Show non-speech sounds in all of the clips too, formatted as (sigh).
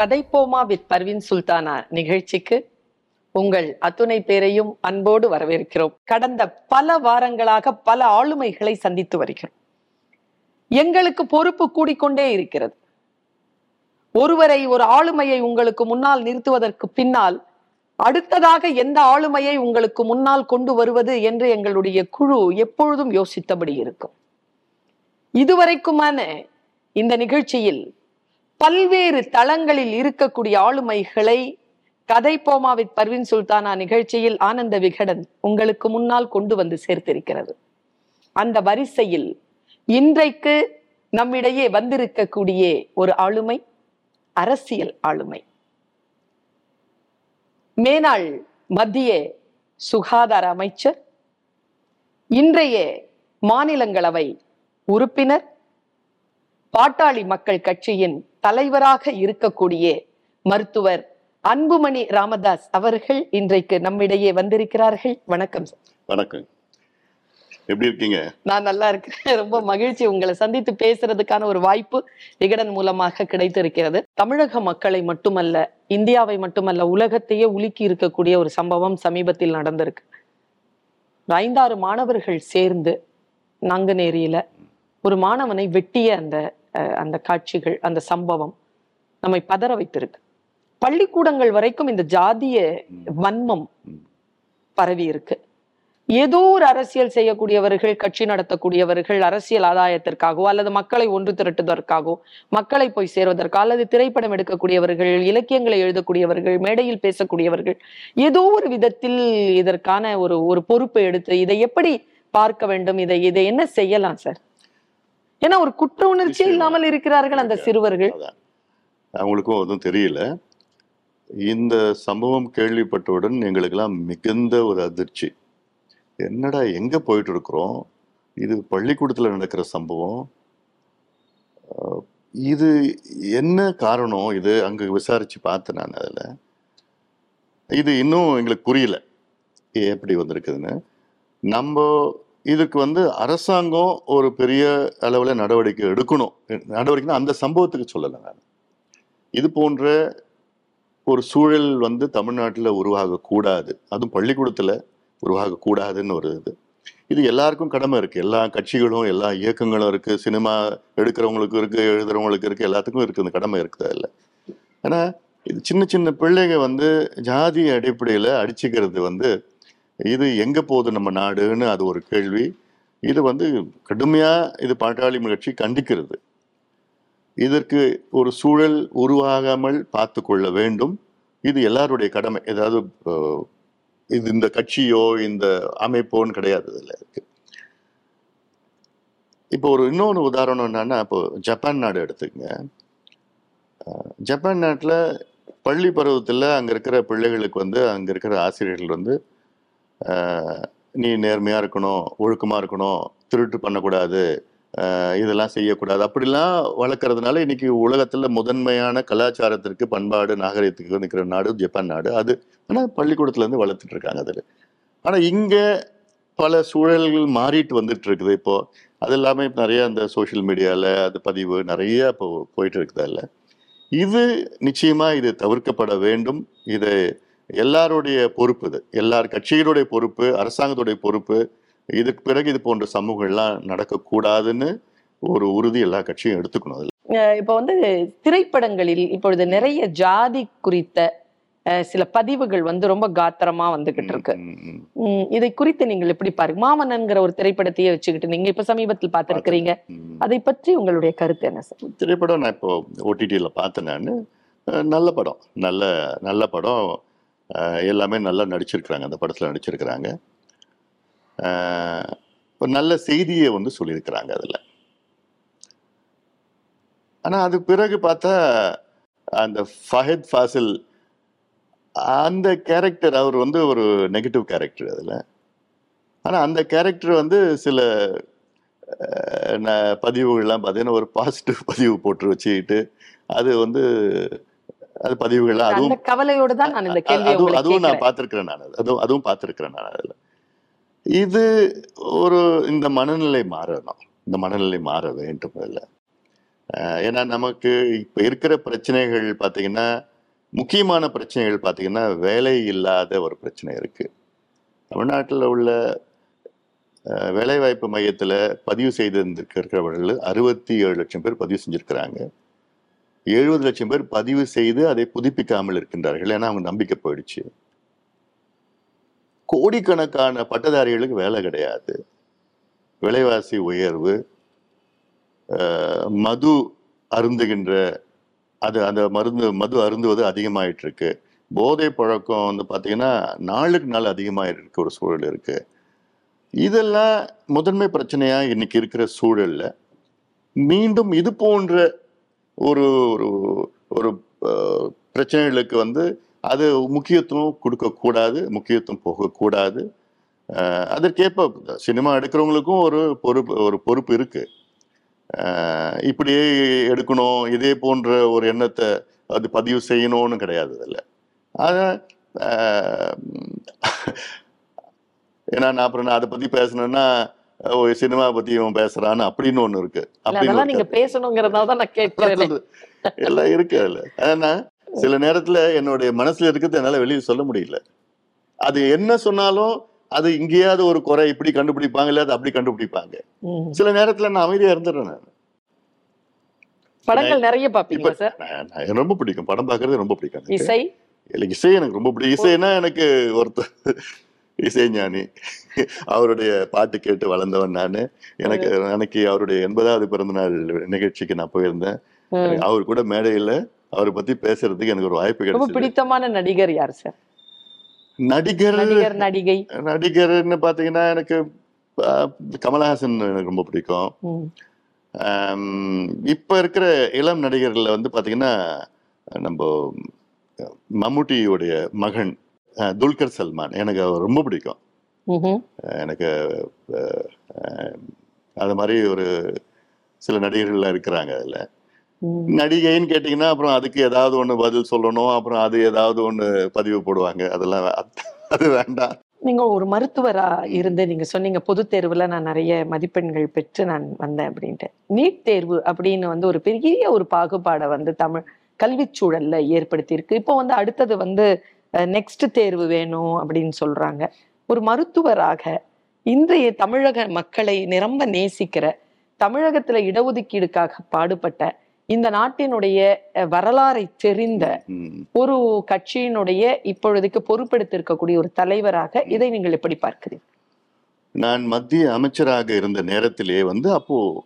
கதைப்போமா with Parveen Sultana நிகழ்ச்சிக்கு உங்கள் அத்துணை பேரையும் அன்போடு வரவேற்கிறோம். கடந்த பல வாரங்களாக பல ஆளுமைகளை சந்தித்து வருகிறோம். எங்களுக்கு பொறுப்பு கூடிக்கொண்டே இருக்கிறது. ஒருவரை ஒரு ஆளுமையை உங்களுக்கு முன்னால் நிறுத்துவதற்கு பின்னால் அடுத்ததாக எந்த ஆளுமையை உங்களுக்கு முன்னால் கொண்டு வருவது என்று எங்களுடைய குழு எப்பொழுதும் யோசித்தபடி இருக்கும். இதுவரைக்குமான இந்த நிகழ்ச்சியில் பல்வேறு தளங்களில் இருக்கக்கூடிய ஆளுமைகளை கதை போமாவித் பர்வின் சுல்தானா நிகழ்ச்சியில் ஆனந்த விகடன் உங்களுக்கு முன்னால் கொண்டு வந்து சேர்த்திருக்கிறது. அந்த வரிசையில் இன்றைக்கு நம்மிடையே வந்திருக்கக்கூடிய ஒரு ஆளுமை அரசியல் ஆளுமை. மேனாள் மத்திய சுகாதார அமைச்சர் இன்றைய மாநிலங்களவை உறுப்பினர் பாட்டாளி மக்கள் கட்சியின் தலைவராக இருக்கக்கூடிய மருத்துவர் அன்புமணி ராமதாஸ் அவர்கள் இன்றைக்கு நம்மிடையே வந்திருக்கிறார்கள். வணக்கம் சார். வணக்கம். எப்படி இருக்கீங்க? நான் நல்லா இருக்கிறேன் ரொம்ப மகிழ்ச்சி உங்களை சந்தித்து பேசுறதுக்கான ஒரு வாய்ப்பு விகடன் மூலமாக கிடைத்திருக்கிறது. தமிழக மக்களை மட்டுமல்ல இந்தியாவை மட்டுமல்ல உலகத்தையே உலுக்கி இருக்கக்கூடிய ஒரு சம்பவம் சமீபத்தில் நடந்திருக்கு. ஐந்தாறு மாணவர்கள் சேர்ந்து நாங்குநேரியில ஒரு மாணவனை வெட்டிய அந்த அந்த காட்சிகள் அந்த சம்பவம் நம்மை பதற வைத்திருக்கு. பள்ளிக்கூடங்கள் வரைக்கும் இந்த ஜாதிய வன்மம் பரவி இருக்கு. ஏதோ ஒரு அரசியல் செய்யக்கூடியவர்கள் கட்சி நடத்தக்கூடியவர்கள் அரசியல் ஆதாயத்திற்காகவோ அல்லது மக்களை ஒன்று திரட்டுவதற்காகவோ மக்களை போய் சேர்வதற்காக அல்லது திரைப்படம் எடுக்கக்கூடியவர்கள் இலக்கியங்களை எழுதக்கூடியவர்கள் மேடையில் பேசக்கூடியவர்கள் ஏதோ ஒரு விதத்தில் இதற்கான ஒரு ஒரு பொறுப்பை எடுத்து இதை எப்படி பார்க்க வேண்டும் இதை இதை என்ன செய்யலாம் சார்? ஏன்னா ஒரு குற்ற உணர்ச்சியே நிச்சயமா. இல்லாமல் இருக்கிறார்கள் அந்த சிறுவர்கள். அவங்களுக்கும் எதுவும் தெரியல. இந்த சம்பவம் கேள்விப்பட்டவுடன் எங்களுக்கெல்லாம் மிகுந்த ஒரு அதிர்ச்சி. என்னடா எங்க போயிட்டு இருக்கிறோம் இது பள்ளிக்கூடத்துல நடக்கிற சம்பவம். இது என்ன காரணம்? இது அங்க விசாரிச்சு பார்த்தேன் நான் அதுல. இது இன்னும் எங்களுக்கு புரியல. எப்படி வந்திருக்குதுன்னு. நம்ம இதுக்கு வந்து அரசாங்கம் ஒரு பெரிய அளவில் நடவடிக்கை எடுக்கணும். நடவடிக்கைன்னா அந்த சம்பவத்துக்கு சொல்லலை நான். இது போன்ற ஒரு சூழல் வந்து தமிழ்நாட்டில் உருவாகக்கூடாது. அதுவும் பள்ளிக்கூடத்தில் உருவாகக்கூடாதுன்னு ஒரு இது. இது எல்லாருக்கும் கடமை இருக்குது எல்லா கட்சிகளும் எல்லா இயக்கங்களும் இருக்குது சினிமா எடுக்கிறவங்களுக்கு இருக்குது எழுதுறவங்களுக்கு இருக்குது எல்லாத்துக்கும் இருக்குது இந்த கடமை இருக்குது அதில். ஆனா இது சின்ன சின்ன பிள்ளைங்க வந்து ஜாதி அடிப்படையில் அடிச்சுக்கிறது வந்து இது எங்க போகுது நம்ம நாடுன்னு அது ஒரு கேள்வி. இது வந்து கடுமையா இது பாட்டாளி கட்சி கண்டிக்கிறது. இதற்கு ஒரு சூழல் உருவாகாமல் பார்த்து கொள்ள வேண்டும். இது எல்லாருடைய கடமை. ஏதாவது இது இந்த கட்சியோ இந்த அமைப்போன்னு கிடையாது இதில் இருக்கு. இப்போ ஒரு இன்னொன்று உதாரணம் என்னன்னா இப்போ ஜப்பான் நாடு எடுத்துக்கங்க. ஜப்பான் நாட்டில் பள்ளி பருவத்தில் அங்கே இருக்கிற பிள்ளைகளுக்கு வந்து அங்கே இருக்கிற ஆசிரியர்கள் வந்து நீ நேர்மையாக இருக்கணும் ஒழுக்கமாக இருக்கணும் திருட்டு பண்ணக்கூடாது இதெல்லாம் செய்யக்கூடாது. அப்படிலாம் வளர்க்கறதுனால இன்னைக்கு உலகத்தில் முதன்மையான கலாச்சாரத்திற்கு பண்பாடு நாகரிகத்துக்கு நிற்கிற நாடு ஜப்பான் நாடு. அது ஆனால் பள்ளிக்கூடத்துலேருந்து வளர்த்துட்டு இருக்காங்க அதில். ஆனால் இங்கே பல சூழல்கள் மாறிட்டு வந்துட்டு இருக்குது இப்போ. அது இல்லாமல் இப்போ நிறைய அந்த சோஷியல் மீடியாவில் அது பதிவு நிறைய இப்போ போயிட்டு இருக்குது அதில். இது நிச்சயமாக இது தவிர்க்கப்பட வேண்டும். இது எல்லாருடைய பொறுப்பு இது. எல்லார் கட்சிகளுடைய பொறுப்பு அரசாங்கத்துடைய பொறுப்பு இதுக்கு பிறகு இது போன்ற சமூகங்கள்லாம் நடக்கக்கூடாதுன்னு ஒரு உறுதி எல்லா கட்சியும் எடுத்துக்கணும் அதில். இப்ப வந்து திரைப்படங்களில் இப்பொழுது நிறைய ஜாதி குறித்த சில பதிவுகள் வந்து ரொம்ப காத்திரமா வந்துகிட்டு இருக்கு. இதை குறித்து நீங்கள் எப்படி பாருங்க மாமன்னன்கிற ஒரு திரைப்படத்தையே வச்சுக்கிட்டு நீங்க இப்ப சமீபத்தில் பார்த்திருக்கிறீங்க. அதை பற்றி உங்களுடைய கருத்து என்ன சார்? திரைப்படம் நான் இப்போ ஓடிடியில் பார்த்தேன் நான். நல்ல படம். நல்ல நல்ல படம். எல்லாமே நல்லா நடிச்சிருக்கிறாங்க. அந்த படத்தில் நடிச்சிருக்கிறாங்க. ஒரு நல்ல செய்தியை வந்து சொல்லியிருக்கிறாங்க அதில். ஆனால் அது பிறகு பார்த்தா அந்த ஃபஹத் ஃபாசில் அந்த கேரக்டர் அவர் வந்து ஒரு நெகட்டிவ் கேரக்டர் அதில். ஆனால் அந்த கேரக்டர் வந்து சில ந- பதிவுகள்லாம் பார்த்தீங்கன்னா ஒரு பாசிட்டிவ் பதிவு போட்டு வச்சுக்கிட்டு அது வந்து அது பதிவுகள்லாம் அந்த அதுவும் கவலையோட தான் நான் இந்த கேள்வியை அதுவும் நான் பார்த்துருக்கிறேன் நான் அது. அதுவும் அதுவும் பார்த்துருக்கிறேன் நான் அதில். இது ஒரு இந்த மனநிலை மாறணும். இந்த மனநிலை மாற வேண்டும் அஹ் ஏன்னா நமக்கு இப்ப இருக்கிற பிரச்சனைகள் பாத்தீங்கன்னா முக்கியமான பிரச்சனைகள் பாத்தீங்கன்னா வேலை இல்லாத ஒரு பிரச்சனை இருக்கு. தமிழ்நாட்டில் உள்ள வேலைவாய்ப்பு மையத்துல பதிவு செய்திருக்கிறவர்கள் அறுபத்தி ஏழு லட்சம் பேர் பதிவு செஞ்சிருக்கிறாங்க. எழுபது லட்சம் பேர் பதிவு செய்து அதை புதுப்பிக்காமல் இருக்கின்றார்கள். ஏன்னா அவங்க நம்பிக்கை போயிடுச்சு. கோடிக்கணக்கான பட்டதாரிகளுக்கு வேலை கிடையாது. விலைவாசி உயர்வு மது அருந்துகின்ற அது அந்த மருந்து மது அருந்துவது அதிகமாயிட்டு இருக்கு போதை பழக்கம் வந்து பார்த்தீங்கன்னா நாளுக்கு நாள் அதிகமாக இருக்க ஒரு சூழல் இருக்கு. இதெல்லாம் முதன்மை பிரச்சனையாக இன்னைக்கு இருக்கிற சூழல்ல மீண்டும் இது போன்ற ஒரு ஒரு ஒரு பிரச்சனைகளுக்கு வந்து அது முக்கியத்துவம் கொடுக்கக்கூடாது முக்கியத்துவம் போகக்கூடாது. அதற்கேற்ப சினிமா எடுக்கிறவங்களுக்கும் ஒரு பொறுப்பு ஒரு பொறுப்பு இருக்குது இப்படியே எடுக்கணும் இதே போன்ற ஒரு எண்ணத்தை அது பதிவு செய்யணும்னு கிடையாது அதில். ஆனால் ஏன்னா நான் அப்புறம் நான் அதை பற்றி பேசணுன்னா சினிமா பத்தி இவன் பேசுறான்னு அப்படின்னு ஒண்ணு இருக்கு அப்படின்னு நீங்க. பேசணுங்கிறதால தான் நான் கேட்கிறேன். எல்லாம் இருக்கு அதுல ஆனா சில நேரத்துல என்னுடைய மனசுல இருக்கிறது என்னால வெளியே சொல்ல முடியல அது என்ன சொன்னாலும் அது இங்கேயாவது ஒரு குறை இப்படி கண்டுபிடிப்பாங்க இல்ல அது அப்படி கண்டுபிடிப்பாங்க. சில நேரத்துல நான் அமைதியா இருந்துடுறேன் நான். படங்கள் நிறைய இப்ப பாப்பீங்களா சார் ரொம்ப பிடிக்கும் படம் பார்க்கறது ரொம்ப பிடிக்கும். இசை இல்ல இசை எனக்கு ரொம்ப பிடிக்கும் இசைனா எனக்கு ஒருத்தர் இசைஞானி. அவருடைய பாட்டு கேட்டு வளர்ந்தவன் நானு. எனக்கு அன்னைக்கு அவருடைய எண்பதாவது பிறந்த நாள் நிகழ்ச்சிக்கு நான் போயிருந்தேன். அவர் கூட மேடையில அவரை பத்தி பேசுறதுக்கு எனக்கு ஒரு வாய்ப்பு கிடைச்சது. பிடித்தமான நடிகர் யார் சார்? நடிகர் நடிகர் நடிகை. நடிகர்னு பாத்தீங்கன்னா எனக்கு கமலஹாசன் எனக்கு ரொம்ப பிடிக்கும். இப்ப இருக்கிற இளம் நடிகர்கள்ல வந்து பாத்தீங்கன்னா நம்ம மம்முட்டியுடைய மகன் துல்கர் சல்மான் எனக்கு ரொம்ப பிடிக்கும். எனக்கு அது மாதிரி ஒரு சில நடிகர்கள்லாம் இருக்கிறாங்க அதுல. நடிகைன்னு கேட்டிங்கன்னா அப்புறம் அதுக்கு ஏதாவது ஒண்ணு பதில் சொல்லணும் அப்புறம் அது ஏதாவது ஒண்ணு பதிவு போடுவாங்க. அதெல்லாம் அது வேண்டாம். நீங்க ஒரு மருத்துவரா இருந்து நீங்க சொன்னீங்க பொது தேர்வுல நான் நிறைய மதிப்பெண்கள் பெற்று நான் வந்தேன் அப்படின்ட்டு. நீட் தேர்வு அப்படின்னு வந்து ஒரு பெரிய ஒரு பாகுபாடை வந்து தமிழ் கல்விச் சூழல்ல ஏற்படுத்தி இருக்கு இப்போ வந்து அடுத்தது வந்து நெக்ஸ்ட் தேர்வு வேணும் அப்படின்னு சொல்றாங்க. ஒரு மருத்துவராக இன்றைய தமிழக மக்களை நிரம்ப நேசிக்கிற தமிழகத்துல இடஒதுக்கீடுக்காக பாடுபட்ட இந்த நாட்டினுடைய வரலாறை தெரிந்த. ஒரு கட்சியினுடைய இப்பொழுதுக்கு பொறுப்பெடுத்திருக்கக்கூடிய ஒரு தலைவராக இதை நீங்கள் எப்படி பார்க்கிறீர்கள்? நான் மத்திய அமைச்சராக இருந்த நேரத்திலே வந்து அப்போ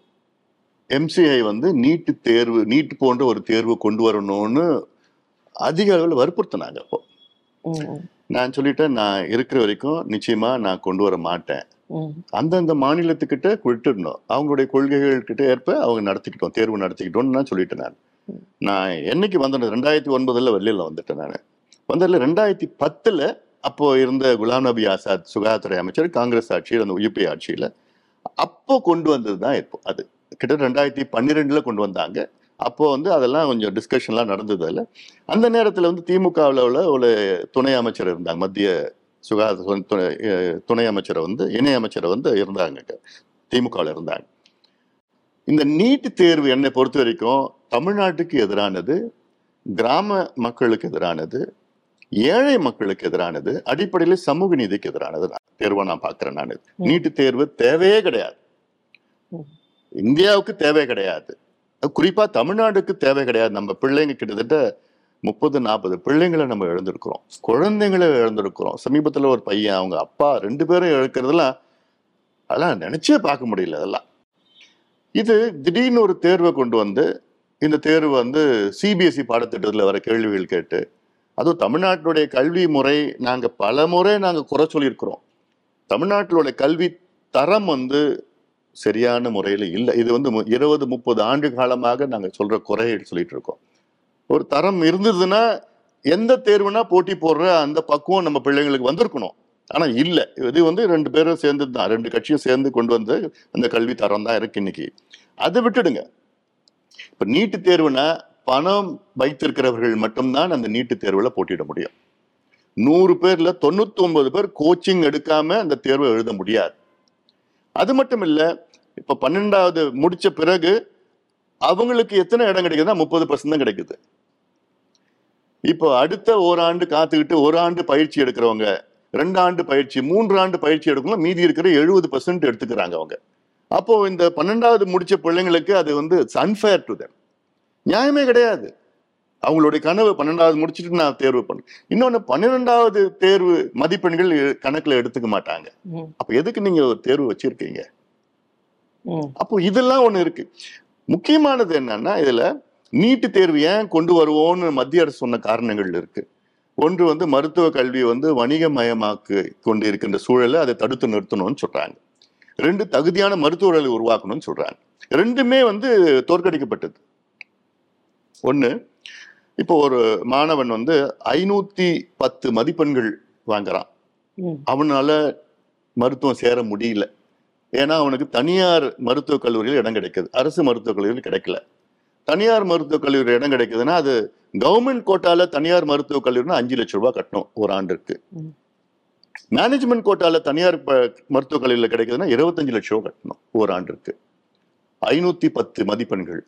எம்சிஐ வந்து நீட்டு தேர்வு நீட் போன்ற ஒரு தேர்வு கொண்டு வரணும்னு அதிக அளவில் வற்புறுத்தினாங்க அப்போ. நான் சொல்லிட்டேன் நான் இருக்கிற வரைக்கும் நிச்சயமா நான் கொண்டு வர மாட்டேன். அந்தந்த மாநிலத்துக்கிட்ட விட்டுடணும். அவங்களுடைய கொள்கைகள் கிட்ட ஏற்ப அவங்க நடத்திக்கிட்டோம் தேர்வு நடத்திக்கிட்டோம்னு நான் சொல்லிட்டேன் நான். நான் என்னைக்கு வந்தேன் ரெண்டாயிரத்தி ஒன்பதுல வெளியில வந்துட்டேன் நான். வந்ததுல ரெண்டாயிரத்தி பத்துல அப்போ இருந்த குலாம் நபி ஆசாத் சுகாதாரத்துறை அமைச்சர் காங்கிரஸ் ஆட்சியில் அந்த யூபி ஆட்சியில அப்போ கொண்டு வந்தது தான் இப்போ அது. கிட்டத்தட்ட ரெண்டாயிரத்தி பன்னிரெண்டுல கொண்டு வந்தாங்க. அப்போ வந்து அதெல்லாம் கொஞ்சம் டிஸ்கஷன்லாம் நடந்தது அதில். அந்த நேரத்தில் வந்து திமுகவில் உள்ள ஒரு துணை அமைச்சர் இருந்தாங்க. மத்திய சுகாதார துணை துணை அமைச்சரை வந்து இணை அமைச்சரை வந்து இருந்தாங்க திமுகவில் இருந்தாங்க. இந்த நீட் தேர்வு என்னை பொறுத்த வரைக்கும் தமிழ்நாட்டுக்கு எதிரானது கிராம மக்களுக்கு எதிரானது ஏழை மக்களுக்கு எதிரானது அடிப்படையில் சமூக நீதிக்கு எதிரானது தேர்வா நான் பார்க்கிறேன் நான். நீட்டு தேர்வு தேவையே கிடையாது. இந்தியாவுக்கு தேவை கிடையாது. குறிப்பாக தமிழ்நாடுக்கு தேவை கிடையாது. நம்ம பிள்ளைங்க கிட்டத்தட்ட முப்பது நாற்பது பிள்ளைங்களை நம்ம இழந்திருக்கிறோம். குழந்தைங்களை இழந்திருக்கிறோம். சமீபத்தில் ஒரு பையன் அவங்க அப்பா ரெண்டு பேரும் இழக்கிறதெல்லாம் அதெல்லாம் நினச்சே பார்க்க முடியல அதெல்லாம். இது திடீர்னு ஒரு தேர்வை கொண்டு வந்து இந்த தேர்வு வந்து சிபிஎஸ்இ பாடத்திட்டத்தில் வர கேள்விகள் கேட்டு அதுவும் தமிழ்நாட்டினுடைய கல்வி முறை நாங்கள் பல முறை நாங்கள் குறை சொல்லியிருக்கிறோம். தமிழ்நாட்டினுடைய கல்வி தரம் வந்து சரியான முறையில் இல்லை. இது வந்து மு- இருபது முப்பது ஆண்டு காலமாக நாங்கள் சொல்ற குறையீடு சொல்லிட்டு இருக்கோம். ஒரு தரம் இருந்ததுன்னா எந்த தேர்வுனா போட்டி போடுற அந்த பக்குவம் நம்ம பிள்ளைங்களுக்கு வந்திருக்கணும். ஆனா இல்லை. இது வந்து ரெண்டு பேரும் சேர்ந்து தான் ரெண்டு கட்சியும் சேர்ந்து கொண்டு வந்து அந்த கல்வி தரம் தான் இருக்கு இன்னைக்கு. அதை விட்டுடுங்க. இப்ப நீட்டு தேர்வுனா பணம் வைத்திருக்கிறவர்கள் மட்டும்தான் அந்த நீட்டு தேர்வுல போட்டியிட முடியும். நூறு பேர்ல தொண்ணூத்தி ஒன்பது பேர் கோச்சிங் எடுக்காம அந்த தேர்வை எழுத முடியாது. அது மட்டும் இல்லை இப்ப பன்னெண்டாவது முடிச்ச பிறகு அவங்களுக்கு எத்தனை இடம் கிடைக்குதுன்னா முப்பது பர்சன்ட் தான் கிடைக்குது. இப்போ அடுத்த ஓராண்டு காத்துக்கிட்டு ஒரு ஆண்டு பயிற்சி எடுக்கிறவங்க ரெண்டு ஆண்டு பயிற்சி மூன்று ஆண்டு பயிற்சி எடுக்கணும் மீதி இருக்கிற எழுபது பர்சன்ட் எடுத்துக்கிறாங்க அவங்க. அப்போ இந்த பன்னெண்டாவது முடிச்ச பிள்ளைங்களுக்கு அது வந்து அன்ஃபேர் டு them. நியாயமே கிடையாது. அவங்களுடைய கனவு பன்னெண்டாவது முடிச்சுட்டு நான் தேர்வு பண்ணேன் இன்னொன்னு பன்னிரெண்டாவது தேர்வு மதிப்பெண்கள் கணக்குல எடுத்துக்க மாட்டாங்க. அப்ப எதுக்கு நீங்க ஒரு தேர்வு வச்சிருக்கீங்க? அப்போ இதெல்லாம் ஒண்ணு இருக்கு. முக்கியமானது என்னன்னா இதுல நீட்டு தேர்வு ஏன் கொண்டு வருவோம்னு மத்திய அரசு சொன்ன காரணங்கள் இருக்கு. ஒன்று வந்து மருத்துவ கல்வி வந்து வணிகமயமாக்கு கொண்டு இருக்கின்ற சூழலை அதை தடுத்து நிறுத்தணும்னு சொல்றாங்க. ரெண்டு தகுதியான மருத்துவர்களை உருவாக்கணும்னு சொல்றாங்க. ரெண்டுமே வந்து தோற்கடிக்கப்பட்டது. ஒண்ணு இப்போ ஒரு மாணவன் வந்து ஐநூத்தி பத்து மதிப்பெண்கள் வாங்குறான். அவனால மருத்துவம் சேர முடியல. ஏன்னா அவனுக்கு தனியார் மருத்துவக் கல்லூரியில் இடம் கிடைக்குது. அரசு மருத்துவக் கல்லூரியில் கிடைக்கல. தனியார் மருத்துவக் கல்லூரியில் இடம் கிடைக்குதுன்னா அது கவர்மெண்ட் கோட்டால தனியார் மருத்துவக் கல்லூரினா அஞ்சு லட்சம் ரூபாய் கட்டணும் ஒரு ஆண்டுக்கு. மேனேஜ்மெண்ட் கோட்டால தனியார் மருத்துவக் கல்லூரியில் கிடைக்குதுன்னா இருபத்தஞ்சு லட்சம் ரூபாய் கட்டணும் ஒரு ஆண்டிற்கு. ஐநூத்தி பத்து மதிப்பெண்கள்.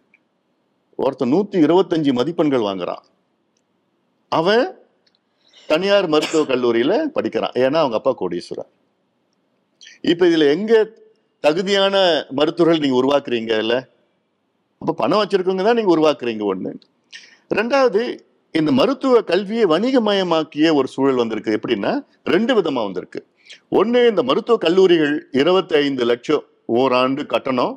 ஒருத்தன் நூத்தி இருபத்தஞ்சு மதிப்பெண்கள் வாங்குறான். அவன் தனியார் மருத்துவக் கல்லூரியில படிக்கிறான். ஏன்னா அவங்க அப்பா கோடீஸ்வரன் இப்ப இதுல எங்க தகுதியான மருத்துவர்கள் நீங்க உருவாக்குறீங்க இல்ல? அப்ப பணம் வச்சிருக்கவங்க தான் நீங்க உருவாக்குறீங்க ஒண்ணு. ரெண்டாவது இந்த மருத்துவ கல்வியை வணிகமயமாக்கிய ஒரு சூழல் வந்திருக்கு. எப்படின்னா ரெண்டு விதமா வந்திருக்கு. ஒண்ணு இந்த மருத்துவ கல்லூரிகள் இருபத்தி ஐந்து லட்சம் ஓராண்டு கட்டணம்.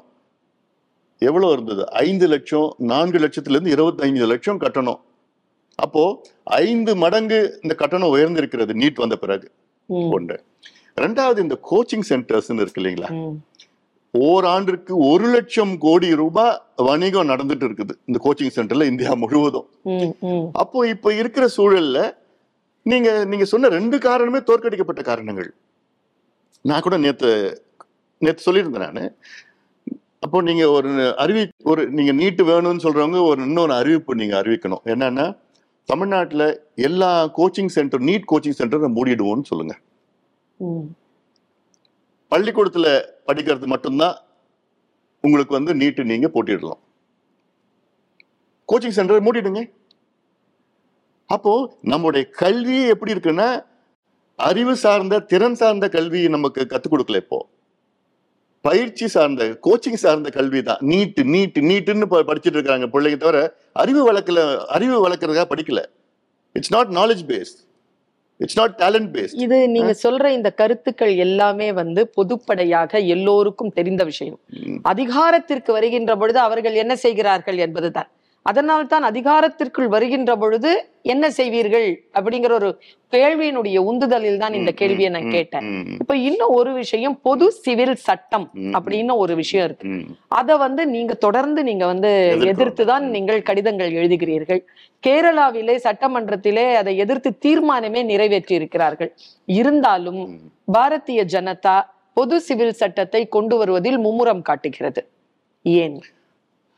எவ்வளவு இருந்தது? ஐந்து லட்சம் நான்கு லட்சத்துல இருந்து இருபத்தி ஐந்து லட்சம் கட்டணம். அப்போ ஐந்து மடங்கு இந்த கட்டணம் உயர்ந்திருக்கிறது நீட் வந்த பிறகு. ஒன்று ரெண்டாவது இந்த கோச்சிங் சென்டர்ஸ் இருக்கு இல்லைங்களா? ஓராண்டிற்கு ஒரு லட்சம் கோடி ரூபாய் வணிகம் நடந்துட்டு இருக்குது இந்த கோச்சிங் சென்டர்ல இந்தியா முழுவதும். அப்போ இப்ப இருக்கிற சூழல்ல நீங்க நீங்க சொன்ன ரெண்டு காரணமே தோற்கடிக்கப்பட்ட காரணங்கள். நான் கூட நேத்து நேத்து சொல்லியிருந்தேன் நானு. அப்போ நீங்க ஒரு அறிவி ஒரு நீங்க நீட்டு வேணும்னு சொல்றவங்க ஒரு இன்னொரு அறிவிப்பு நீங்க அறிவிக்கணும். என்னன்னா தமிழ்நாட்டுல எல்லா coaching centre NEET coaching centre மூடிடுவோம்னு சொல்லுங்க. பள்ளிக்கூடத்தில் படிக்கிறது மட்டும்தான் உங்களுக்கு வந்து நீட்டு நீங்கள் போட்டிடலாம் கோச்சிங் சென்டர் மூடிடுங்க. அப்போ நம்முடைய கல்வி எப்படி இருக்குன்னா அறிவு சார்ந்த திறன் சார்ந்த கல்வி நமக்கு கற்றுக் கொடுக்கல இப்போ. பயிற்சி சார்ந்த கோச்சிங் சார்ந்த கல்வி தான். நீட்டு நீட்டு நீட்டுன்னு ப- படிச்சிட்டு இருக்காங்க பிள்ளைங்க தவிர அறிவு வளர்க்கல அறிவு வளர்க்குறதுக்காக படிக்கல. It's not knowledge based it's not talent based இது நீங்க சொல்ற இந்த கருத்துக்கள் எல்லாமே வந்து பொதுப்படையாக எல்லோருக்கும் தெரிந்த விஷயம். அதிகாரத்திற்கு வருகின்ற பொழுது அவர்கள் என்ன செய்கிறார்கள் என்பதுதான். அதனால் தான் அதிகாரத்திற்குள் வருகின்ற பொழுது என்ன செய்வீர்கள்? அப்படிங்கிற ஒரு கேள்வியினுடைய உந்துதலில் தான் இந்த கேள்வியை நான் கேட்டேன். இப்ப இன்னும் ஒரு விஷயம் பொது சிவில் சட்டம் அப்படின்னு ஒரு விஷயம் இருக்கு. அத வந்து நீங்க தொடர்ந்து நீங்க வந்து எதிர்க்கிறோம். எதிர்த்து தான் நீங்கள் கடிதங்கள் எழுதுகிறீர்கள். கேரளாவிலே சட்டமன்றத்திலே அதை எதிர்த்து தீர்மானமே நிறைவேற்றி இருக்கிறார்கள் இருந்தாலும் பாரதிய ஜனதா பொது சிவில் சட்டத்தை கொண்டு வருவதில் மும்முரம் காட்டுகிறது. ஏன்?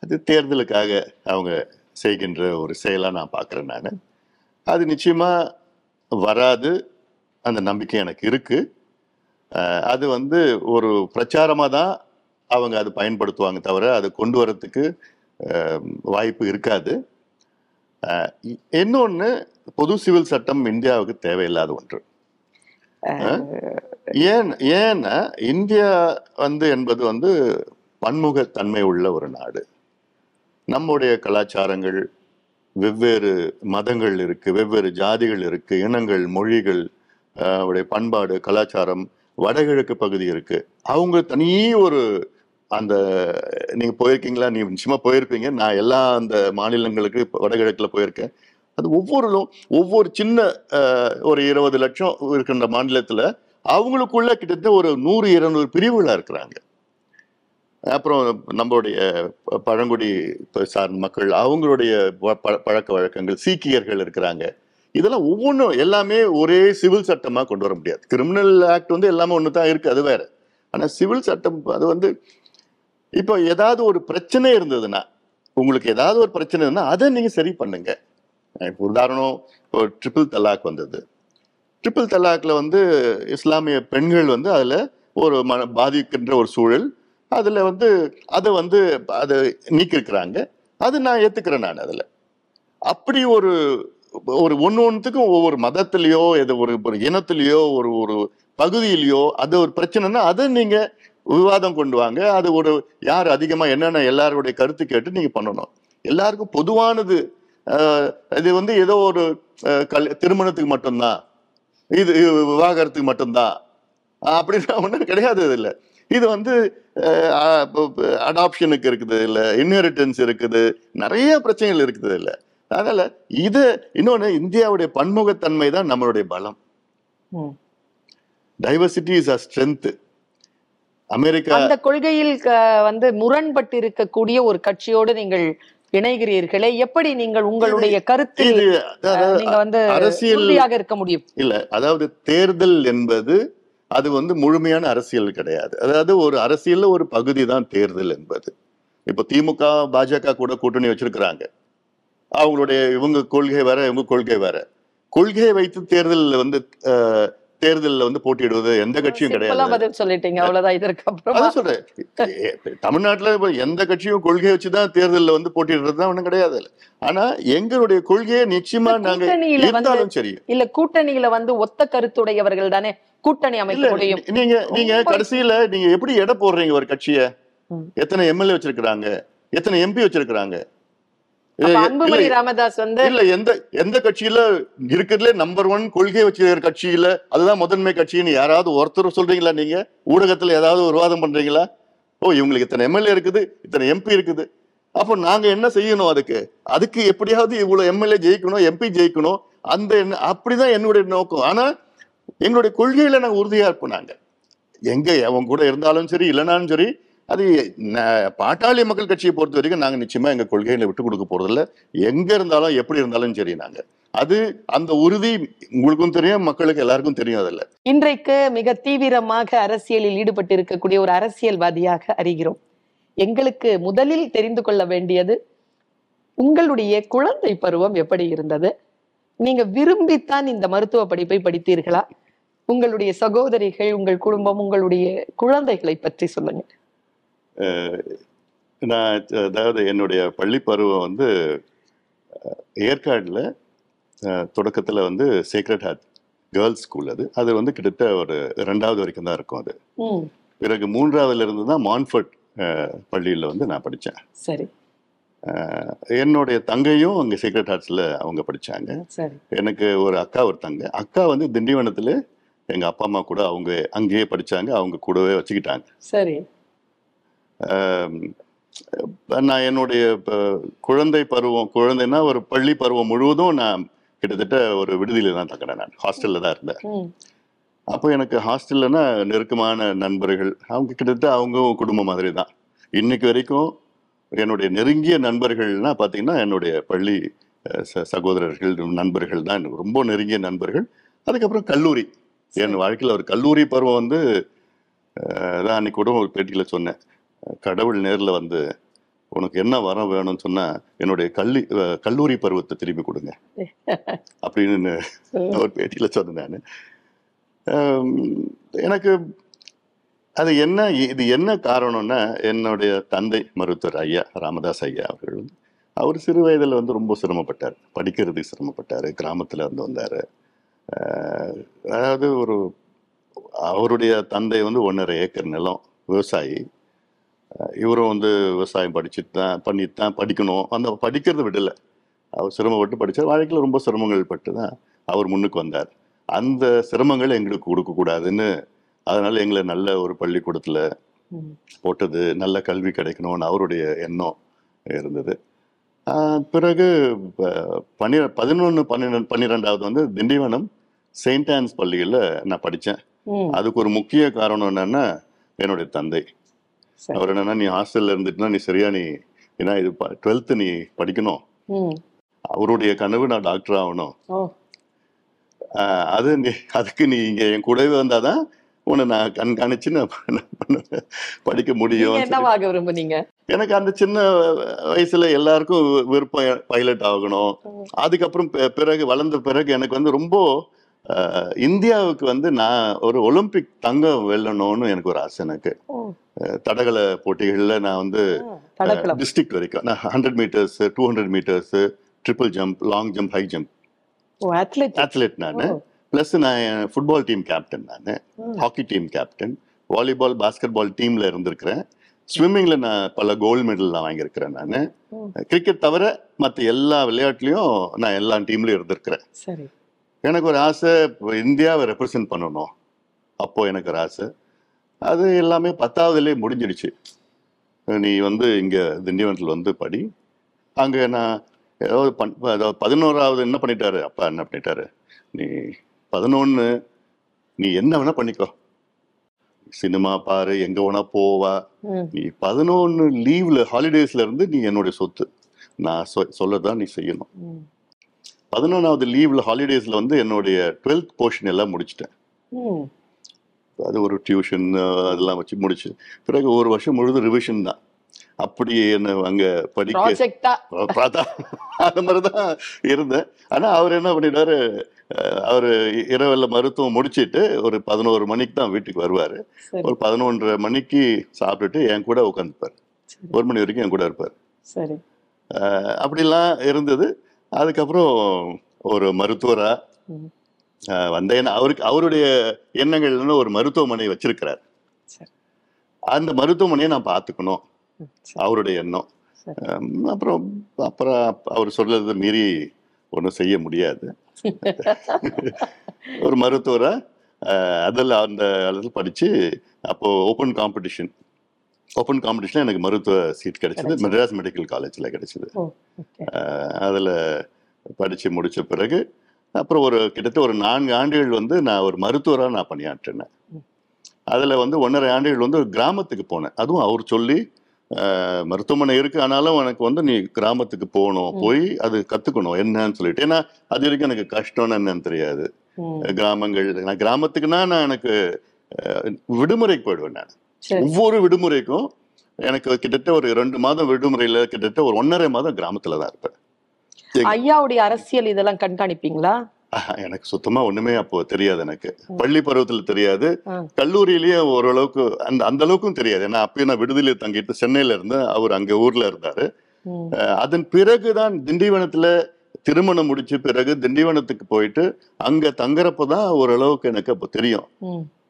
அது தேர்தலுக்காக அவங்க செய்கின்ற ஒரு செயலா நான் பார்க்கிறேன் நான். அது நிச்சயமா வராது. அந்த நம்பிக்கை எனக்கு இருக்கு. அஹ் அது வந்து ஒரு பிரச்சாரமா தான் அவங்க அது பயன்படுத்துவாங்க தவிர அது கொண்டு வரத்துக்கு வாய்ப்பு இருக்காது. அஹ் இ- இன்னொன்னு பொது சிவில் சட்டம் இந்தியாவுக்கு தேவையில்லாத ஒன்று. ஏன் ஏன்னா இந்தியா வந்து என்பது வந்து பன்முகத்தன்மை உள்ள ஒரு நாடு. நம்முடைய கலாச்சாரங்கள் வெவ்வேறு மதங்கள் இருக்குது வெவ்வேறு ஜாதிகள் இருக்குது இனங்கள் மொழிகள் அவருடைய உடைய பண்பாடு கலாச்சாரம் வடகிழக்கு பகுதி இருக்குது அவங்க தனி ஒரு அந்த நீங்கள் போயிருக்கீங்களா? நீ நிச்சயமாக போயிருப்பீங்க. நான் எல்லா அந்த மாநிலங்களுக்கு இப்போ வடகிழக்கில் போயிருக்கேன். அது ஒவ்வொரு ஒவ்வொரு சின்ன ஒரு இருபது லட்சம் இருக்கின்ற மாநிலத்தில் அவங்களுக்குள்ள கிட்டத்தட்ட ஒரு நூறு இருநூறு பிரிவுகளாக இருக்கிறாங்க. அப்புறம் நம்மளுடைய ப- பழங்குடி சார்ந்த மக்கள் அவங்களுடைய பழக்க வழக்கங்கள் சீக்கியர்கள் இருக்கிறாங்க. இதெல்லாம் ஒவ்வொன்றும் எல்லாமே ஒரே சிவில் சட்டமாக கொண்டு வர முடியாது. கிரிமினல் ஆக்ட் வந்து எல்லாமே ஒன்று தான் இருக்குது அது வேறு. ஆனால் சிவில் சட்டம் அது வந்து இப்போ ஏதாவது ஒரு பிரச்சனை இருந்ததுன்னா உங்களுக்கு ஏதாவது ஒரு பிரச்சனை இருந்தால் அதை நீங்கள் சரி பண்ணுங்க. இப்போ உதாரணம் இப்போ ட்ரிபிள் தலாக் வந்தது. ட்ரிபிள் தலாக்ல வந்து இஸ்லாமிய பெண்கள் வந்து அதில் ஒரு மன பாதிக்கின்ற ஒரு சூழல் அதில் வந்து அதை வந்து அதை நீக்கிருக்கிறாங்க. அது நான் ஏற்றுக்கிறேன் நான் அதில். அப்படி ஒரு ஒரு ஒன்று ஒன்றுத்துக்கும் ஒவ்வொரு மதத்திலேயோ எது ஒரு ஒரு இனத்திலேயோ ஒரு ஒரு பகுதியிலையோ அது ஒரு பிரச்சனைனா அதை நீங்கள் விவாதம் கொண்டு வாங்க. அது ஒரு யார் அதிகமாக என்னென்ன எல்லாருடைய கருத்து கேட்டு நீங்கள் பண்ணணும். எல்லாருக்கும் பொதுவானது இது வந்து ஏதோ ஒரு கல் திருமணத்துக்கு மட்டும்தான். இது விவாகரத்துக்கு மட்டும்தான். அப்படின்னா ஒன்றும் கிடையாது இதில் இது வந்து அடாப்ஷனுக்கு இருக்குது இல்ல இன்ஹெரிட்டன்ஸ் இருக்குது நிறைய பிரச்சனைகள் இருக்குது இல்ல அதனால இது இன்னொன்னு இந்தியாவுடைய பன்முகத்தன்மை தான் நம்மளுடைய பலம். Diversity is a strength America அந்த கொள்கையில் வந்து முரண்பட்டு இருக்கக்கூடிய ஒரு கட்சியோடு நீங்கள் இணைகிறீர்களே எப்படி நீங்கள் உங்களுடைய கருத்தில் அதாவது நீங்க வந்து அரசியல் இருக்க முடியும்? இல்ல அதாவது தேர்தல் என்பது அது வந்து முழுமையான அரசியல் கிடையாது. அதாவது ஒரு அரசியலில் ஒரு பகுதி தான் தேர்தல் என்பது. இப்போ திமுக பாஜக கூட கூட்டணி வச்சிருக்கிறாங்க. அவங்களுடைய இவங்க கொள்கை வேற இவங்க கொள்கை வேற. கொள்கையை வைத்து தேர்தலில் வந்து தேர்தலில் வந்து போட்டியிடுவது எந்த கட்சியும் கிடையாது. பதில் சொல்லிட்டீங்க. அவ்வளவுதான். இதற்கு அப்புறமா சொல்றேன். தமிழ்நாட்டுல எந்த கட்சியும் கொள்கையை வச்சுதான் தேர்தலில் வந்து போட்டியிடுறது தான் ஒண்ணும் கிடையாது. ஆனா எங்களுடைய கொள்கையை நிச்சயமா நாங்க இருந்தாலும் சரி. இல்ல கூட்டணியில வந்து ஒத்த கருத்துடையவர்கள் தானே கூட்டணி அமைக்க முடியும். நீங்க நீங்க கடைசியில நீங்க எப்படி எடை போடுறீங்க ஒரு கட்சிய. எத்தனை எம்எல்ஏ வச்சிருக்காங்க எத்தனை எம்பி இல்ல- அன்புமணி ராமதாஸ் வந்து இல்ல எந்த எந்த கட்சியில இருக்கிறதுல நம்பர் ஒன் கொள்கை வச்சிருக்கிற கட்சியில அதுதான் முதன்மை கட்சின்னு யாராவது ஒருத்தர் சொல்றீங்களா நீங்க? ஊடகத்துல ஏதாவது ஒரு வாதம் பண்றீங்களா? ஓ இவங்களுக்கு இத்தனை எம்எல்ஏ இருக்குது இத்தனை எம்பி இருக்குது. அப்போ நாங்க என்ன செய்யணும் அதுக்கு? அதுக்கு எப்படியாவது இவ்வளவு எம்எல்ஏ ஜெயிக்கணும் எம்பி ஜெயிக்கணும் அந்த அப்படிதான் என்னுடைய நோக்கம். ஆனா எங்களுடைய கொள்கையில நாங்க உறுதியா இருப்போம் நாங்க. எங்க அவங்க கூட இருந்தாலும் சரி இல்லைனாலும் சரி அது ந- பாட்டாளி மக்கள் கட்சியை பொறுத்த வரைக்கும் நாங்கள் நிச்சயமாக எங்கள் கொள்கைகளை விட்டு கொடுக்க போகிறதில்ல எங்கே இருந்தாலும் எப்படி இருந்தாலும் சரி நாங்கள் அது அந்த உறுதி உங்களுக்கும் தெரியும் மக்களுக்கு எல்லாருக்கும் தெரியும் அதில். இன்றைக்கு மிக தீவிரமாக அரசியலில் ஈடுபட்டு இருக்கக்கூடிய ஒரு அரசியல்வாதியாக அறிகிறோம். எங்களுக்கு முதலில் தெரிந்து கொள்ள வேண்டியது உங்களுடைய குழந்தை பருவம் எப்படி இருந்தது? நீங்க விரும்பித்தான் இந்த மருத்துவ படிப்பை படித்தீர்களா? உங்களுடைய சகோதரிகள் உங்கள் குடும்பம் உங்களுடைய குழந்தைகளை பற்றி சொல்லுங்க நான் அதாவது என்னுடைய பள்ளி பருவம் வந்து ஏற்காடுல தொடக்கத்துல வந்து சேக்ரட் ஹார்ட் கேர்ள்ஸ் ஸ்கூல் அது. அது வந்து கிட்டத்தட்ட ஒரு ரெண்டாவது வரைக்கும் தான் இருக்கும் அது. பிறகு மூன்றாவதுல இருந்து தான் மான்ஃபர்ட் பள்ளியில வந்து நான் படித்தேன் சரி. என்னுடைய தங்கையும் அங்கே சீக்ரெட் ஹார்ட்ஸில் அவங்க படிச்சாங்க. சரி. எனக்கு ஒரு அக்கா ஒரு தங்கை. அக்கா வந்து திண்டிவனத்தில் எங்கள் அப்பா அம்மா கூட அவங்க அங்கேயே படிச்சாங்க. அவங்க கூடவே வச்சுக்கிட்டாங்க. சரி. நான் என்னுடைய குழந்தை பருவம் குழந்தைன்னா ஒரு பள்ளி பருவம் முழுவதும் நான் கிட்டத்தட்ட ஒரு விடுதியில தான் தங்கினேன் நான். ஹாஸ்டல்ல தான் இருந்தேன். அப்போ எனக்கு ஹாஸ்டல்லனா நெருக்கமான நண்பர்கள். அவங்க கிட்டத்தட்ட அவங்க குடும்பம் மாதிரி தான். இன்னைக்கு வரைக்கும் என்னுடைய நெருங்கிய நண்பர்கள்னா பார்த்தீங்கன்னா என்னுடைய பள்ளி ச- சகோதரர்கள் நண்பர்கள் தான். ரொம்ப நெருங்கிய நண்பர்கள். அதுக்கப்புறம் கல்லூரி. என் வாழ்க்கையில் ஒரு கல்லூரி பருவம் வந்து தான் அன்னைக்கு கூட ஒரு பேட்டியில் சொன்னேன். கடவுள் நேரில் வந்து உனக்கு என்ன வரம் வேணும்னு சொன்னா என்னுடைய கல்லி கல்லூரி பருவத்தை திரும்பி கொடுங்க. (laughs) அப்படின்னு ஒரு பேட்டியில சொன்னேன் நான். எனக்கு அது என்ன இது என்ன காரணம்னா என்னுடைய தந்தை மருத்துவர் ஐயா ராமதாஸ் ஐயா அவர்கள் அவர் சிறு வயதில் வந்து ரொம்ப சிரமப்பட்டார். படிக்கிறதுக்கு சிரமப்பட்டார் கிராமத்தில் வந்து வந்தார். அதாவது ஒரு அவருடைய தந்தை வந்து ஒன்றரை ஏக்கர் நிலம் விவசாயி. இவரும் வந்து விவசாயம் படிச்சுட்டு தான் பண்ணிட்டு தான் படிக்கணும். அந்த படிக்கிறத விடலை. அவர் சிரமப்பட்டு படித்தார் வாழ்க்கையில் ரொம்ப சிரமங்கள் பட்டு தான் அவர் முன்னுக்கு வந்தார். அந்த சிரமங்கள் எங்களுக்கு கொடுக்கக்கூடாதுன்னு அதனால எங்களை நல்ல ஒரு பள்ளிக்கூடத்தில். போட்டது நல்ல கல்வி கிடைக்கணும்னு அவருடைய எண்ணம் இருந்தது. பிறகு ப- பன்னி பதினொன்று பன்னிரெண்டு பன்னிரெண்டாவது வந்து திண்டிவனம் செயின்ட் ஆன்ஸ் பள்ளியில் நான் படித்தேன் அதுக்கு ஒரு முக்கிய காரணம் என்னன்னா என்னுடைய தந்தை. அவர் என்னன்னா நீ ஹாஸ்டல்ல இருந்துட்டுனா நீ சரியா நீ ஏன்னா இது டுவெல்த்து நீ படிக்கணும். அவருடைய கனவு நான் டாக்டர் ஆகணும். அது நீ அதுக்கு நீ இங்க என் கூடவே வந்தாதான் உன்னை நான் கண்காணிச்சு நான் படிக்க முடியும். எனக்கு அந்த சின்ன வயசுல எல்லாருக்கும் விருப்பம் பைலட் ஆகணும். அதுக்கப்புறம் பிறகு வளர்ந்த பிறகு எனக்கு வந்து ரொம்ப இந்தியாவுக்கு வந்து நான் ஒரு ஒலிம்பிக் தங்கம் வெல்லணும்னு எனக்கு ஒரு ஆசை எனக்கு. தடகள போட்டிகள்ல நான் வந்து டிஸ்ட்ரிக்ட் வரைக்கும். நான் hundred metres two hundred metres triple jump long jump high jump athlete நான். ப்ளஸ் நான் ஃபுட்பால் டீம் கேப்டன் நான். Hockey team captain volleyball basketball டீம்ல இருந்திருக்கிறேன். ஸ்விம்மிங்ல நான் பல கோல்டு மெடல் நான் வாங்கியிருக்கிறேன் நான். கிரிக்கெட் தவிர மற்ற எல்லா விளையாட்டுலயும் நான் எல்லா டீம்லயும் இருந்திருக்கிறேன். எனக்கு ஒரு ஆசை இந்தியாவை ரெப்ரசன்ட் பண்ணணும். அப்போ எனக்கு ஒரு ஆசை. அது எல்லாமே பத்தாவதுலேயே முடிஞ்சிடுச்சு. நீ வந்து இங்க திண்டிவனத்தில் வந்து படி. அங்க நான் ஏதாவது பண் அதாவது பதினோராவது என்ன பண்ணிட்டாரு? அப்பா என்ன பண்ணிட்டாரு? நீ பதினொன்னு நீ என்ன வேணா பண்ணிக்கோ. சினிமா பாரு எங்க வேணா போவா. நீ பதினொன்னு லீவ்ல ஹாலிடேஸ்ல இருந்து நீ என்னுடைய சொத்து. நான் சொ- சொல்லதான் நீ செய்யணும். ம். பதினொன்றாவது லீவ்ல ஹாலிடேஸ்ல வந்து என்னுடைய டுவெல்த் போர்ஷன் எல்லாம் முடிச்சிட்டேன். அது ஒரு டியூஷன் அதெல்லாம் வச்சு முடிச்சு. பிறகு ஒரு வருஷம் முழுதும் ரிவிஷன் தான். அப்படி என்ன அங்க படிக்க பார்த்தா அந்த மாதிரி தான் இருந்தேன். ஆனா அவர் என்ன பண்ணிட்டாரு அவரு இரவுல மருத்துவம் முடிச்சிட்டு ஒரு பதினோரு மணிக்கு தான் வீட்டுக்கு வருவாரு. ஒரு பதினொன்றரை மணிக்கு சாப்பிட்டுட்டு என் கூட உட்காந்துப்பார். ஒரு மணி வரைக்கும் என் கூட இருப்பார். அப்படிலாம் இருந்தது. அதுக்கப்புறம் ஒரு மருத்துவரா வந்தேன் அவருக்கு அவருடைய எண்ணங்கள்னு ஒரு மருத்துவமனை வச்சிருக்கிறார். சரி. அந்த மருத்துவமனையை நான் பார்த்துக்கணும். அவருடைய எண்ணம். அப்புறம் அப்புறம் அவர் சொல்றதை மீறி ஒன்றும் செய்ய முடியாது. (laughs) ஒரு மருத்துவரா அதில் அந்த அளவில் படிச்சு அப்போ ஓப்பன் காம்படிஷன் ஓப்பன் காம்படிஷன் எனக்கு மருத்துவ சீட் கிடைச்சது. மெட்ராஸ் மெடிக்கல் காலேஜில் கிடைச்சது. அதில் படித்து முடிச்ச பிறகு அப்புறம் ஒரு கிட்டத்தட்ட ஒரு நான்கு ஆண்டுகள் வந்து நான் ஒரு மருத்துவராக நான் பணியாற்றினேன். அதில் வந்து ஒன்றரை ஆண்டுகள் வந்து ஒரு கிராமத்துக்கு போனேன். அதுவும் அவர் சொல்லி மருத்துவமனை இருக்கு. ஆனாலும் எனக்கு வந்து நீ கிராமத்துக்கு போகணும். போய் அது கற்றுக்கணும் என்னன்னு சொல்லிட்டு. ஏன்னா அது வரைக்கும் எனக்கு கஷ்டம்னு என்னன்னு தெரியாது. கிராமங்கள் நான் கிராமத்துக்குன்னா நான் எனக்கு விடுமுறைக்கு போயிடுவேன் நான். ஒவ்வொரு விடுமுறைக்கும் எனக்கு கிட்டத்தட்ட ஒரு ரெண்டு மாதம் விடுமுறையில கிட்டத்தட்ட ஒரு ஒன்றரை மாதம் கிராமத்துல தான் இருப்பேன். ஐயாவுடைய அரசியல் இதெல்லாம் கண்காணிப்பீங்களா? எனக்கு சுத்தமா ஒண்ணுமே அப்போ தெரியாது எனக்கு. பள்ளி பருவத்துல தெரியாது. கல்லூரியிலேயே ஓரளவுக்கு அந்த அந்த அளவுக்கும் தெரியாது. ஏன்னா அப்பயும் நான் விடுதலை தங்கிட்டு சென்னையில இருந்தேன். அவர் அங்க ஊர்ல இருந்தாரு. அதன் பிறகுதான் திண்டிவனத்துல திருமணம் முடிச்ச பிறகு திண்டிவனத்துக்கு போயிட்டு அங்க தங்குறப்பதான் ஓரளவுக்கு எனக்கு அப்போ தெரியும்.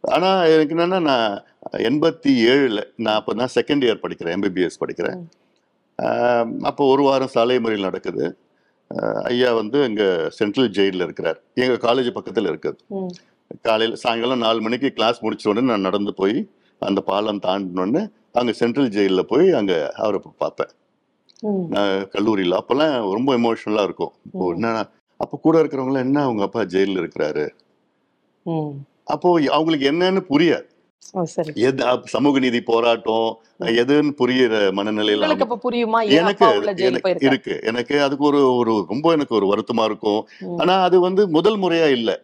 ஆனா எனக்கு என்னன்னா நான் எண்பத்தி ஏழுல நான் அப்போ நான் செகண்ட் இயர் படிக்கிறேன் எம்பிபிஎஸ் படிக்கிறேன். அப்போ ஒரு வாரம் சாலை மறியல் நடக்குது. ஐயா வந்து இங்க சென்ட்ரல் ஜெயிலில் இருக்கிறார் எங்க காலேஜ் பக்கத்துல இருக்குது. காலையில் சாயங்காலம் நாலு மணிக்கு கிளாஸ் முடிச்ச உடனே நான் நடந்து போய் அந்த பாலம் தாண்டினோடனே அங்கே சென்ட்ரல் ஜெயிலில் போய் அங்கே அவரை பார்ப்பேன். நான் கல்லூரியில் அப்போல்லாம் ரொம்ப எமோஷ்னலாக இருக்கும் இப்போ ம். என்ன அப்போ கூட இருக்கிறவங்களாம் என்ன அவங்க அப்பா ஜெயிலில் இருக்கிறாரு. அப்போ அவங்களுக்கு என்னன்னு புரியாது எது சமூக நீதி போராட்டம் எதுன்னு புரியுற மனநிலையில எனக்கு இருக்கு. எனக்கு அதுக்கு ஒரு ஒரு ரொம்ப எனக்கு ஒரு வருத்தமா இருக்கும். ஆனா அது வந்து முதல் முறையா இல்ல.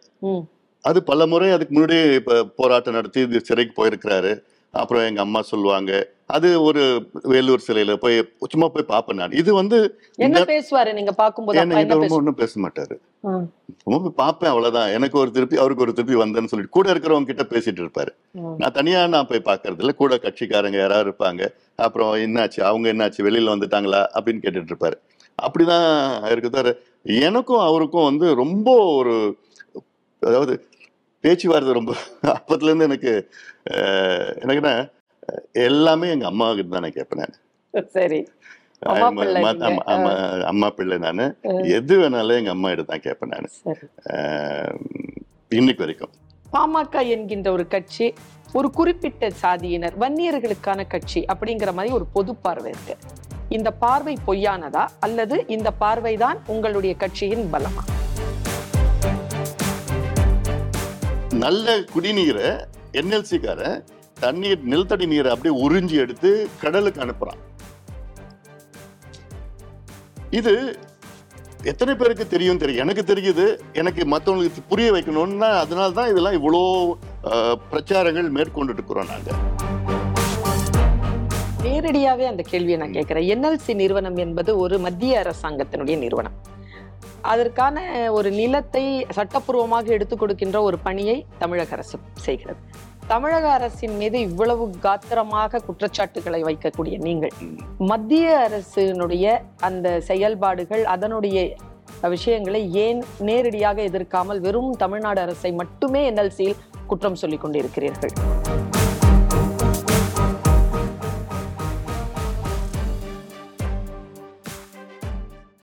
அது பல முறை அதுக்கு முன்னாடி இப்ப போராட்டம் நடத்தி சிறைக்கு போயிருக்கிறாரு. அப்புறம் எங்க அம்மா சொல்லுவாங்க. அது ஒரு வேலூர் சிலையில போய் சும்மா போய் பார்ப்பேன் நான். இது வந்து என்ன பேசுவாரு நீங்க பாக்கும்போது என்ன ரொம்ப ஒன்றும் பேச மாட்டாரு. சும்மா போய் பார்ப்பேன் அவ்வளவுதான். எனக்கு ஒரு திருப்பி அவருக்கு ஒரு திருப்பி வந்தேன்னு சொல்லிட்டு கூட இருக்கிறவங்க கிட்ட பேசிட்டு இருப்பாரு. நான் தனியா நான் போய் பார்க்கறது இல்ல. கூட கட்சிக்காரங்க யாராவது இருப்பாங்க. அப்புறம் என்னாச்சு? அவங்க என்னாச்சு? வெளியில வந்துட்டாங்களா? அப்படின்னு கேட்டுட்டு இருப்பாரு. அப்படிதான் இருக்கு தவிர எனக்கும் அவருக்கும் வந்து ரொம்ப ஒரு அதாவது பேச்சுவார்த்தை ரொம்ப அப்பத்துல இருந்து எனக்கு அஹ், எனக்கு என்ன அஹ், எல்லாமே எங்க அம்மா கிட்ட தான் நான் கேட்பேன் நான். சரி. அம்மா பிள்ளை நானு. எது வேணாலும் எங்க அம்மா கிட்ட தான் கேட்பேன் நான். இன்னைக்கு வரைக்கும். பாமக என்கின்ற ஒரு கட்சி ஒரு குறிப்பிட்ட சாதியினர் வன்னியர்களுக்கான கட்சி அப்படிங்கிற மாதிரி ஒரு பொது பார்வை இருக்கு. இந்த பார்வை பொய்யானதா அல்லது இந்த பார்வைதான் உங்களுடைய கட்சியின் பலமா? நல்ல குடிநீரை என்எல்சி காரன் தண்ணீர் நிலத்தடி நீரை அப்படியே உறிஞ்சி எடுத்து கடலுக்கு அனுப்புறான். இது எத்தனை பேருக்கு தெரியும் தெரியும். எனக்கு தெரியுது எனக்கு மற்றவங்களுக்கு புரிய வைக்கணும்னா அதனால தான் இதெல்லாம் இவ்வளோ பிரச்சாரங்கள் மேற்கொண்டுட்டு இருக்கிறோம் நாங்க. நேரடியாவே அந்த கேள்வியை நான் கேட்கிறேன். என்எல்சி நிறுவனம் என்பது ஒரு மத்திய அரசாங்கத்தினுடைய நிறுவனம். அதற்கான ஒரு நிலத்தை சட்டப்பூர்வமாக எடுத்துக் கொடுக்கின்ற ஒரு பணியை தமிழக அரசு செய்கிறது. தமிழக அரசின் மீது இவ்வளவு காத்திரமாக குற்றச்சாட்டுகளை வைக்கக்கூடிய நீங்கள் மத்திய அரசினுடைய அந்த செயல்பாடுகள் அதனுடைய விஷயங்களை ஏன் நேரடியாக எதிர்க்காமல் வெறும் தமிழ்நாடு அரசை மட்டுமே என்எல்சியில் குற்றம் சொல்லிக் கொண்டிருக்கிறீர்கள்?